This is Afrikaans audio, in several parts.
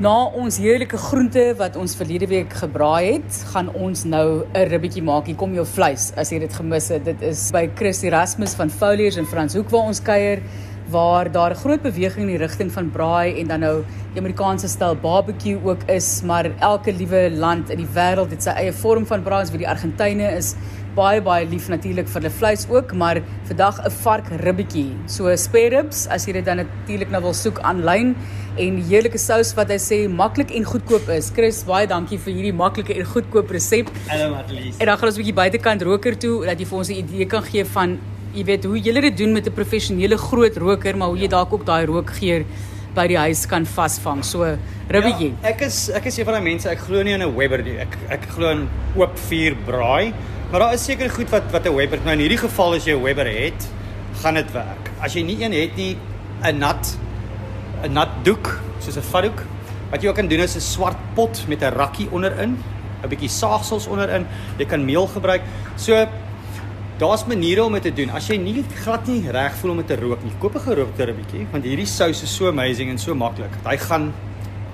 Na ons heerlike groente wat ons verlede week gebraai het, gaan ons nou 'n ribbetjie maak. Hier kom jou vleis as jy dit gemis het. Dit is by Chris Erasmus van Foliage in Franshoek waar ons kuier waar daar 'n groot beweging in die rigting van braai en dan nou die Amerikaanse styl barbecue ook is, maar elke liewe land in die wêreld het sy eie vorm van braai, wie die Argentyne is baie baie lief natuurlik vir hulle vleis ook, maar vandag 'n vark ribbetjie. So spare ribs as jy dit dan natuurlik nou wil soek aanlyn en heerlike sous wat hy sê maklik en goedkoop is. Chris, baie dankie vir hierdie maklike en goedkoop resep. Hallo Matlies. En dan gaan ons 'n bietjie buitekant roker toe dat jy vir ons 'n idee kan gee van jy weet hoe jy dit doen met 'n professionele groot roker, maar hoe jy dalk ook daai rookgeur by die huis kan vasvang. So ribbetjie. Ja, ek is ek is een van die mense ek glo nie in 'n Weber nie. Ek ek glo in oop vuur braai. Maar daar is seker goed wat wat 'n Weber nou in hierdie geval as jy 'n Weber het, gaan dit werk. As jy nie een het nie, 'n nat 'n nat doek, soos 'n vatdoek, wat jy ook kan doen is 'n swart pot met 'n rakkie onderin, 'n bietjie saagsels onderin. Jy kan meel gebruik. So daar's maniere om dit te doen. As jy nie glad nie reg voel om dit te rook nie, koop 'n gerookte ribbetjie, want hierdie sous is so amazing en so maklik. Hy gaan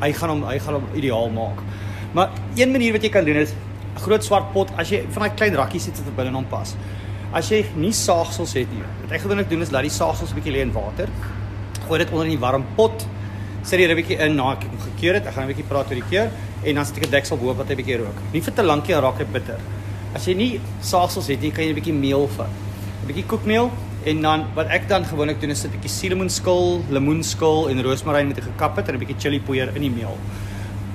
hy gaan hom hy gaan hom ideaal maak. Maar een manier wat jy kan doen is 'n groot swart pot as jy van daai klein rakkies het wat binne hom pas. As jy nie saagsels het nie, wat ek gewoonlik doen is laat die saagsels 'n bietjie lê in water. Gooi dit onder in die warm pot. Sit dit 'n bietjie in na ek hom gekeur het. Ek gaan 'n bietjie praat oor die keur en dan sit ek 'n deksel bo wat hy bietjie rook. Nie vir te lank nie, raak hy bitter. As jy nie saagsels het nie, kan jy 'n bietjie meel vat. 'n Bietjie koekmeel en dan wat ek dan gewoonlik doen is 'n bietjie suurlemoenskil, lemoenskil en roosmaryn met 'n gekap het en 'n bietjie chili poeier in die meel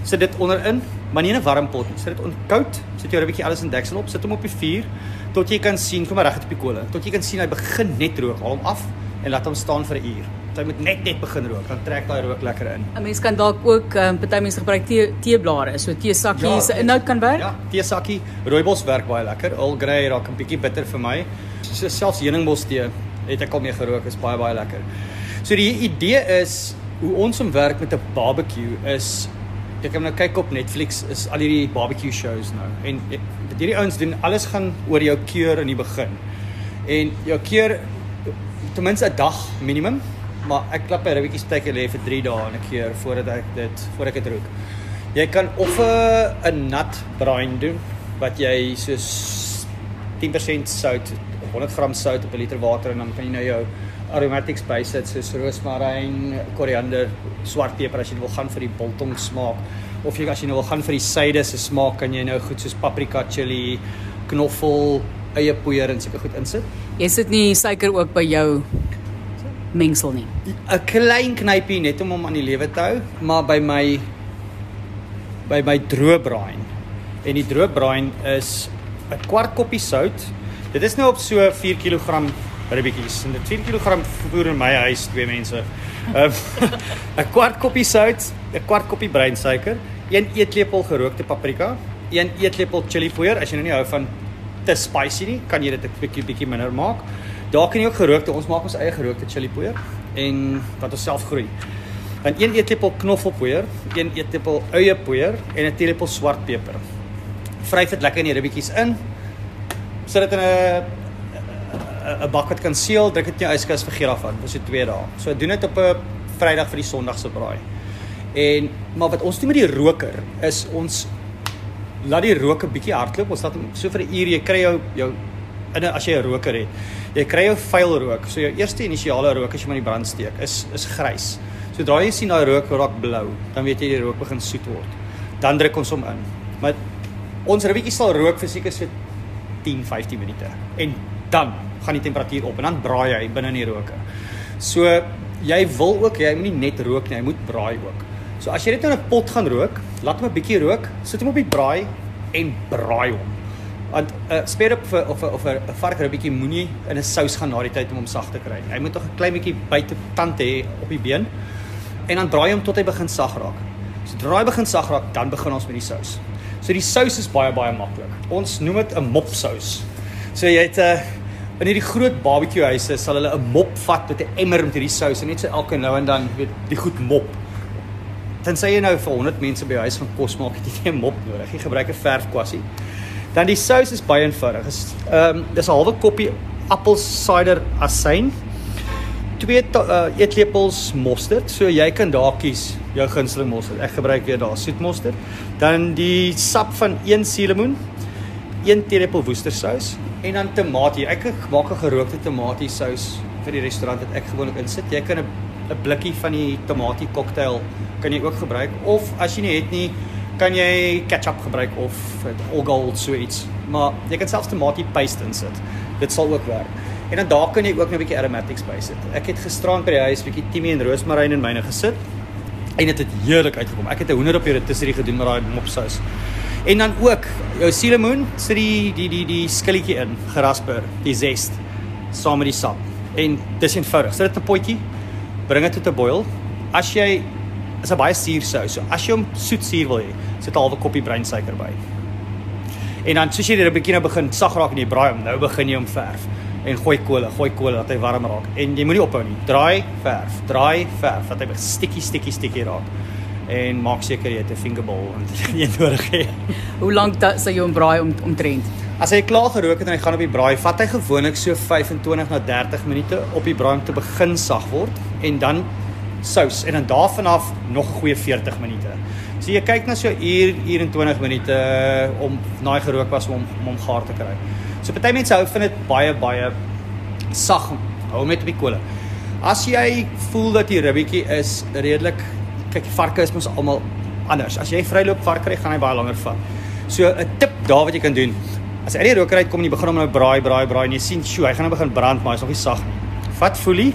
sit dit onderin, maar nie in 'n warm pot nie. Sit dit on koud, sit jy 'n bietjie alles in deksel op, sit hom op die vuur tot jy kan sien, kom maar reg op die kolle, tot jy kan sien hy begin net rook. Haal hom af en laat hom staan vir 'n uur. Hy moet net net begin rook, dan trek daai rook lekker in. 'n Mens kan dalk ook um, party mense gebruik tee teeblare, so teesakkies se ja, inhoud kan werk. Ja, teesakkie, rooibos werk baie lekker. Earl Grey raak 'n bietjie bitter vir my. So selfs heuningbos tee het ek al mee gerook, is baie baie lekker. So die idee is hoe ons om werk met 'n barbecue is ek het nou kyk op Netflix is al hierdie barbecue shows nou en wat hierdie ouens doen alles gaan oor jou keur in die begin. En jou keur ten minste 'n dag minimum, maar ek klap 'n ribbetjie steek lê vir 3 dae in 'n keur voordat ek dit voor ek dit rook. Jy kan of 'n nat brine doen wat jy soos 10% sout, 100g sout op 'n liter water en dan kan jy nou jou aromatics bysit soos roosmaryn, koriander, swart peper as jy wil gaan vir die biltong smaak of jy as jy nou wil gaan vir die syde se smaak kan jy nou goed soos paprika, chili, knoffel, eie poeier en seker goed insit. Jy sit nie suiker ook by jou mengsel nie. 'n Klein knypie net om hom aan die lewe te hou, maar by my by my droë braai. En die droë braai is 'n kwart koppie sout. Dit is nou op so 4 kg ribbetjies. En dit 4 kg voer in my huis twee mense. Ehm, 'n kwart koppie sout, 'n kwart koppie breinsuiker, 1 eetlepel gerookte paprika, 1 eetlepel chili poeier. As jy nou nie hou van te spicy nie, kan jy dit 'n bietjie bietjie minder maak. Daar kan jy ook gerookte, ons maak ons eie gerookte chili poeier en wat ons self groei. Dan 1 eetlepel knoffelpoeier, 1 eetlepel uiepoeier en 'n teelepel swart peper. Vryf dit lekker in die ribbetjies in. Sit dit in 'n 'n bak wat kan seël, druk dit in jou yskas vir gera van, vir so 2 dae. So doen dit op 'n Vrydag vir die Sondag se braai. En maar wat ons doen met die roker is ons laat die 'n bietjie hardloop. Ons laat hom so vir 'n uur, jy kry jou jou in as jy 'n roker het. Jy kry jou vuil rook. So jou eerste inisiale rook as jy maar die brand steek is is grys. Sodra jy sien daai rook raak blou, dan weet jy die rook begin soet word. Dan druk ons hom in. Maar ons ribbetjie sal rook vir seker so 10, 15 minute. En dan gaan die temperatuur op en dan braai hy binne in die roker. So jy wil ook jy moenie net rook nie, jy moet braai ook. So as jy dit in 'n pot gaan rook, laat hom 'n bietjie rook, sit hom op die braai en braai hom. Want 'n uh, op of of of 'n vark bietjie moenie in 'n sous gaan na die tyd om hom sag te kry. Hy moet tog 'n klein bietjie buite tand hê op die been. En dan draai hom tot hy begin sag raak. Sodra hy begin sag raak, dan begin ons met die sous. So die sous is baie baie maklik. Ons noem dit 'n mop sous. So jy het 'n uh, in hierdie groot barbecue huise sal hulle 'n mop vat met 'n emmer met hierdie sous en net so elke nou en dan weet die goed mop. Tensy jy nou vir 100 mense by huis van kos maak, het jy 'n mop nodig. Jy gebruik 'n verfkwassie. Dan die sous is baie eenvoudig. Is ehm um, dis 'n halwe koppie appelsider asyn, twee uh, eetlepels mosterd. So jy kan daar kies jou gunsteling mosterd. Ek gebruik weer daar soet mosterd. Dan die sap van 1 suurlemoen, 1 teelepel woestersous en dan tamatie. Ek maak 'n gerookte tamatie sous vir die restaurant wat ek gewoonlik insit. Jy kan 'n 'n blikkie van die tamatie cocktail kan jy ook gebruik of as jy nie het nie, kan jy ketchup gebruik of gold so iets. Maar jy kan selfs tamatie paste insit. Dit sal ook werk. En dan daar kan jy ook 'n bietjie aromatics bysit. Ek het gisterand by die huis bietjie timie en roosmaryn in myne gesit en dit het, het heerlik uitgekom. Ek het 'n hoender op die rotisserie gedoen met daai mopsous. En dan ook jou suurlemoen, sit die die die die skilletjie in, gerasper, die zest saam met die sap. En dis eenvoudig. Sit dit in 'n potjie, bring dit tot 'n boil. As jy is 'n baie suur sous. So as jy hom soet suur wil hê, sit 'n halwe koppie breinsuiker by. En dan soos jy dit 'n bietjie nou begin sag raak in die braai, nou begin jy hom verf en gooi kolle, gooi kolle dat hy warm raak. En jy moenie ophou nie. Draai, verf, draai, verf dat hy stikkie stikkie stikkie raak. En maak seker jy het 'n fingerball want jy nodig het. Hoe lank sal jy hom braai om omtrent? As hy klaar gerook het en hy gaan op die braai, vat hy gewoonlik so 25 na 30 minute op die braai om te begin sag word en dan sous en dan daarvan af nog 'n goeie 40 minute. So jy kyk na so uur, uur en 20 minute om naai gerook was om om hom gaar te kry. So party mense hou van dit baie baie sag hou met op die kolle. As jy voel dat die ribbetjie is redelik kyk varke is mos almal anders. As jy vryloop vark kry, gaan hy baie langer vat. So 'n tip daar wat jy kan doen. As hy die roker uitkom en jy begin hom nou braai, braai, braai en jy sien, "Sjoe, hy gaan nou begin brand, maar hy's nog nie sag nie." Vat folie,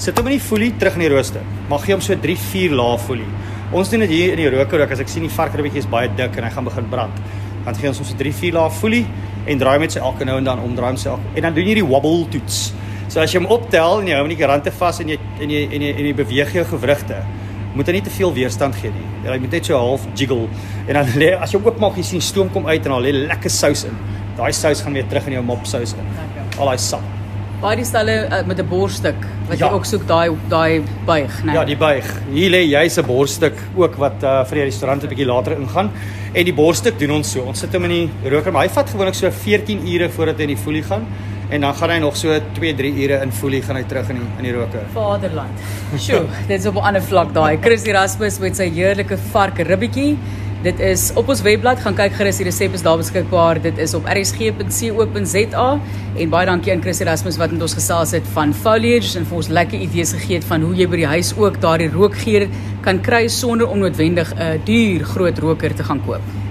Sit hom in die folie terug in die rooster. Mag gee hom so 3, 4 lae folie. Ons doen dit hier in die roker ook as ek sien die varkribbetjie is baie dik en hy gaan begin brand. Dan gee ons hom so 3, 4 lae folie en draai met sy elke nou en dan omdraai homself. En dan doen jy die wobble toets. So as jy hom optel en jy hou hom in die rande vas en jy en jy en jy en jy beweeg jou gewrigte, moet hy nie te veel weerstand gee nie. Jy moet net so half jiggle en dan lê as jy hom oopmaak jy sien stoom kom uit en dan lê lekker sous in. Daai sous gaan weer terug in jou mop sous in. Al daai sap baie die stelle uh, met 'n borststuk wat ja. jy ook soek daai daai buig, né? Nee. Ja, die buig. Hier lê jy se borststuk ook wat uh, vir die restaurant 'n bietjie later ingaan. En die borststuk doen ons so. Ons sit hom in die roker, maar hy vat gewoonlik so 14 ure voordat hy in die folie gaan en dan gaan hy nog so 2-3 ure in folie gaan hy terug in die in die roker. Vaderland. Sjoe, dit is op 'n ander vlak daai. Chris Erasmus met sy heerlike vark ribbetjie. Dit is op ons webblad gaan kyk gerus die resep is daar beskikbaar. Dit is op rsg.co.za en baie dankie aan Chris Erasmus wat met ons gesels het van foliage en vir ons lekker idees gegee het van hoe jy by die huis ook daardie rookgeur kan kry sonder om noodwendig 'n duur groot roker te gaan koop.